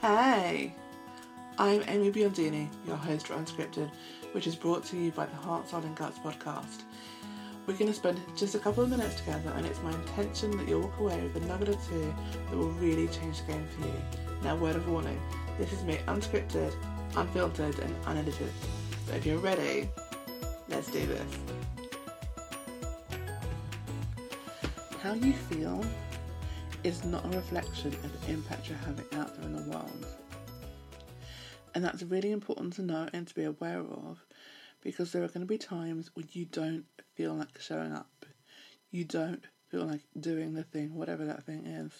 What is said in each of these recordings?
Hey, I'm Amy Biondini, your host for Unscripted, which is brought to you by the Heart, Soul and Guts podcast. We're going to spend just a couple of minutes together, and it's my intention that you'll walk away with a nugget or two that will really change the game for you. Now, word of warning this is me unscripted, unfiltered, and unedited. So if you're ready, let's do this. How you feel is not a reflection of the impact you're having out there in the world. And that's really important to know and to be aware of because there are going to be times when you don't feel like showing up. You don't feel like doing the thing, whatever that thing is.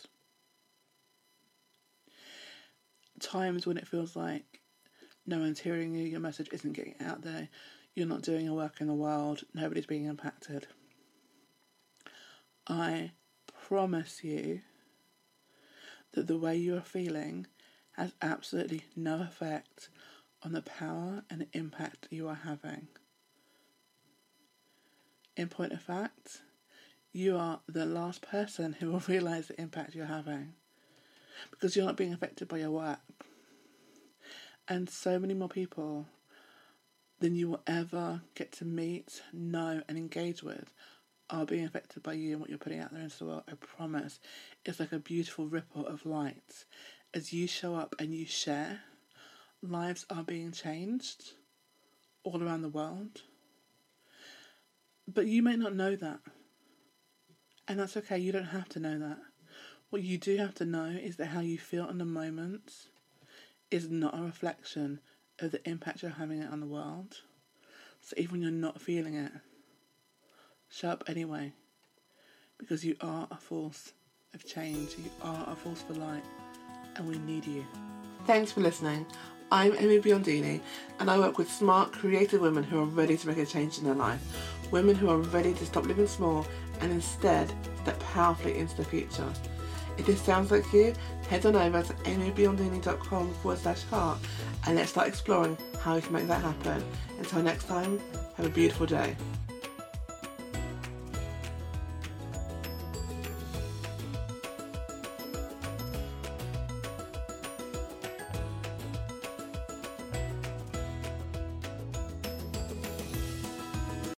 Times when it feels like no one's hearing you, your message isn't getting out there, you're not doing your work in the world, nobody's being impacted. I promise you that the way you are feeling has absolutely no effect on the power and impact you are having. In point of fact, you are the last person who will realize the impact you're having because you're not being affected by your work. And so many more people than you will ever get to meet, know, and engage with are being affected by you and what you're putting out there into the world. I promise. It's like a beautiful ripple of light. As you show up and you share, lives are being changed all around the world. But you may not know that. And that's okay, you don't have to know that. What you do have to know is that how you feel in the moment is not a reflection of the impact you're having on the world. So even when you're not feeling it, up anyway. Because you are a force of change, you are a force for light, and we need you. Thanks for listening. I'm Amy Biondini, and I work with smart, creative women who are ready to make a change in their life. Women who are ready to stop living small and instead step powerfully into the future. If this sounds like you, head on over to amybiondini.com forward slash heart and let's start exploring how we can make that happen. Until next time, have a beautiful day.